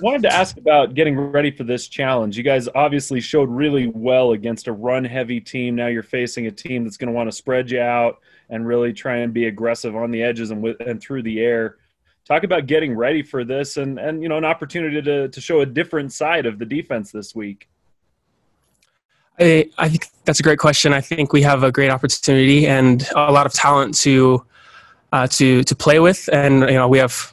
wanted to ask about getting ready for this challenge. You guys obviously showed really well against a run heavy team. Now you're facing a team that's going to want to spread you out and really try and be aggressive on the edges and with and through the air. Talk about getting ready for this and and you know an opportunity to to show a different side of the defense this week. I, I think that's a great question. I think we have a great opportunity and a lot of talent to uh, to to play with, and you know we have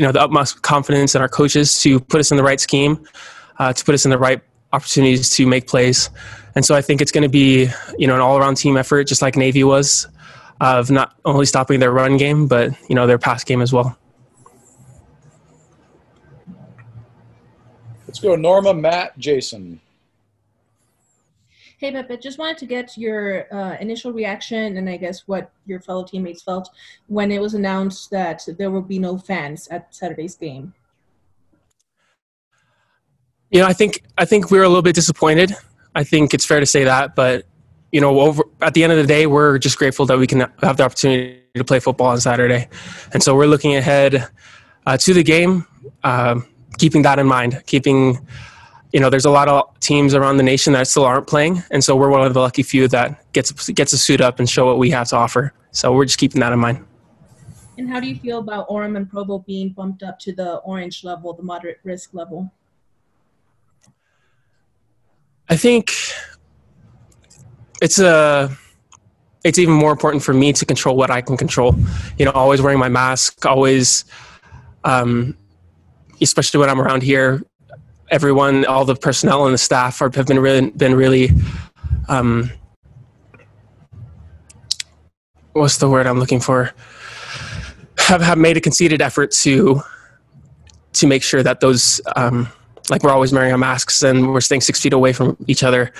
you know the utmost confidence in our coaches to put us in the right scheme, uh, to put us in the right opportunities to make plays. And so I think it's going to be you know an all around team effort, just like Navy was, of not only stopping their run game, but you know their pass game as well. Let's go, Norma, Matt, Jason. Hey, Pepe, just wanted to get your uh, initial reaction and I guess what your fellow teammates felt when it was announced that there will be no fans at Saturday's game. You know, I think I think we were a little bit disappointed. I think it's fair to say that, but you know, over at the end of the day, we're just grateful that we can have the opportunity to play football on Saturday, and so we're looking ahead uh, to the game, uh, keeping that in mind, keeping you know, there's a lot of teams around the nation that still aren't playing, and so we're one of the lucky few that gets gets to suit up and show what we have to offer. So we're just keeping that in mind. And how do you feel about Orem and Provo being bumped up to the orange level, the moderate risk level? I think it's a it's even more important for me to control what I can control. You know, always wearing my mask, always, um, especially when I'm around here, everyone, all the personnel and the staff are, have been really been really. Um, what's the word I'm looking for? Have have made a conceded effort to to make sure that those um, like we're always wearing our masks and we're staying six feet away from each other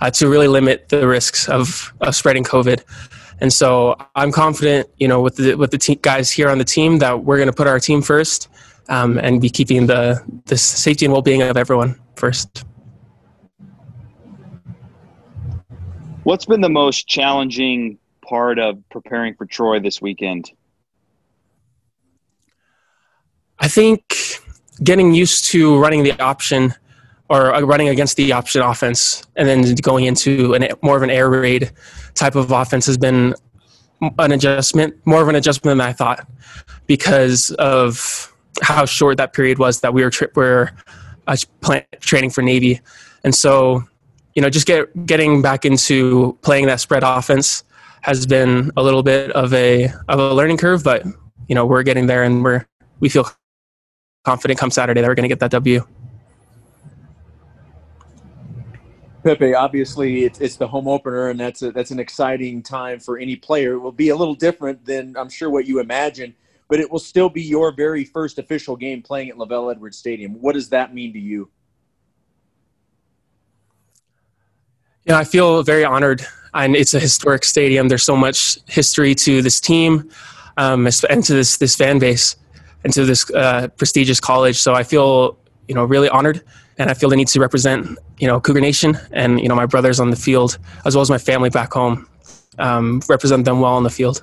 uh, to really limit the risks of, of spreading COVID. And so I'm confident, you know, with the with the te- guys here on the team that we're going to put our team first um, and be keeping the, the safety and well-being of everyone first. What's been the most challenging part of preparing for Troy this weekend? I think getting used to running the option or uh, running against the option offense and then going into an, more of an air raid type of offense has been an adjustment, more of an adjustment than I thought because of how short that period was that we were tri- were uh, plan- training for Navy, and so you know just get getting back into playing that spread offense has been a little bit of a of a learning curve, but you know we're getting there and we're we feel confident come Saturday that we're going to get that W. Pepe, obviously it's, it's the home opener, and that's a, that's an exciting time for any player. It will be a little different than I'm sure what you imagine but it will still be your very first official game playing at LaVell Edwards Stadium. What does that mean to you? Yeah, I feel very honored, and it's a historic stadium. There's so much history to this team, um, and to this this fan base, and to this uh, prestigious college. So I feel you know really honored, and I feel the need to represent you know Cougar Nation and you know my brothers on the field as well as my family back home, um, represent them well on the field.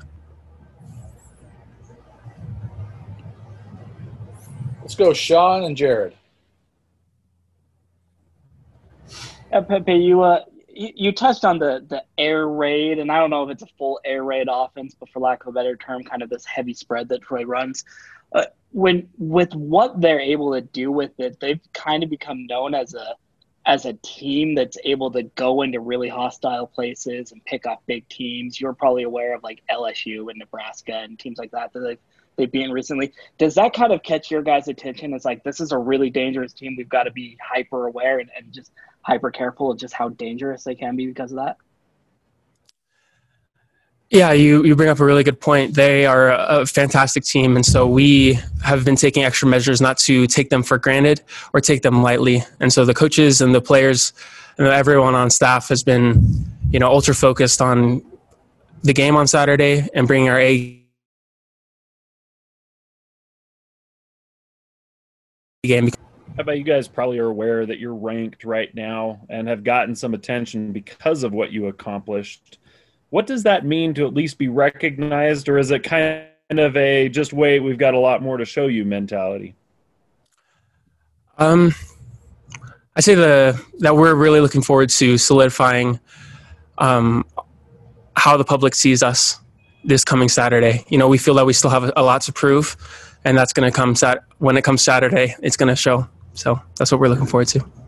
Let's go, Sean and Jared. Yeah, Pepe, you uh, you, touched on the the air raid, and I don't know if it's a full air raid offense, but for lack of a better term, kind of this heavy spread that Troy runs. Uh, when with what they're able to do with it, they've kind of become known as a as a team that's able to go into really hostile places and pick off big teams. You're probably aware of like LSU and Nebraska and teams like that that they've they've been recently. Does that kind of catch your guys' attention? It's like this is a really dangerous team. We've got to be hyper aware and, and just hyper careful of just how dangerous they can be because of that. Yeah, you, you bring up a really good point. They are a fantastic team, and so we have been taking extra measures not to take them for granted or take them lightly. And so the coaches and the players and everyone on staff has been, you know, ultra focused on the game on Saturday and bringing our A game. About you guys probably are aware that you're ranked right now and have gotten some attention because of what you accomplished. What does that mean to at least be recognized, or is it kind of a just wait, we've got a lot more to show you mentality? Um, I say the that we're really looking forward to solidifying um, how the public sees us this coming Saturday. You know, we feel that we still have a, a lot to prove, and that's going to come sat when it comes Saturday. It's going to show. So that's what we're looking forward to.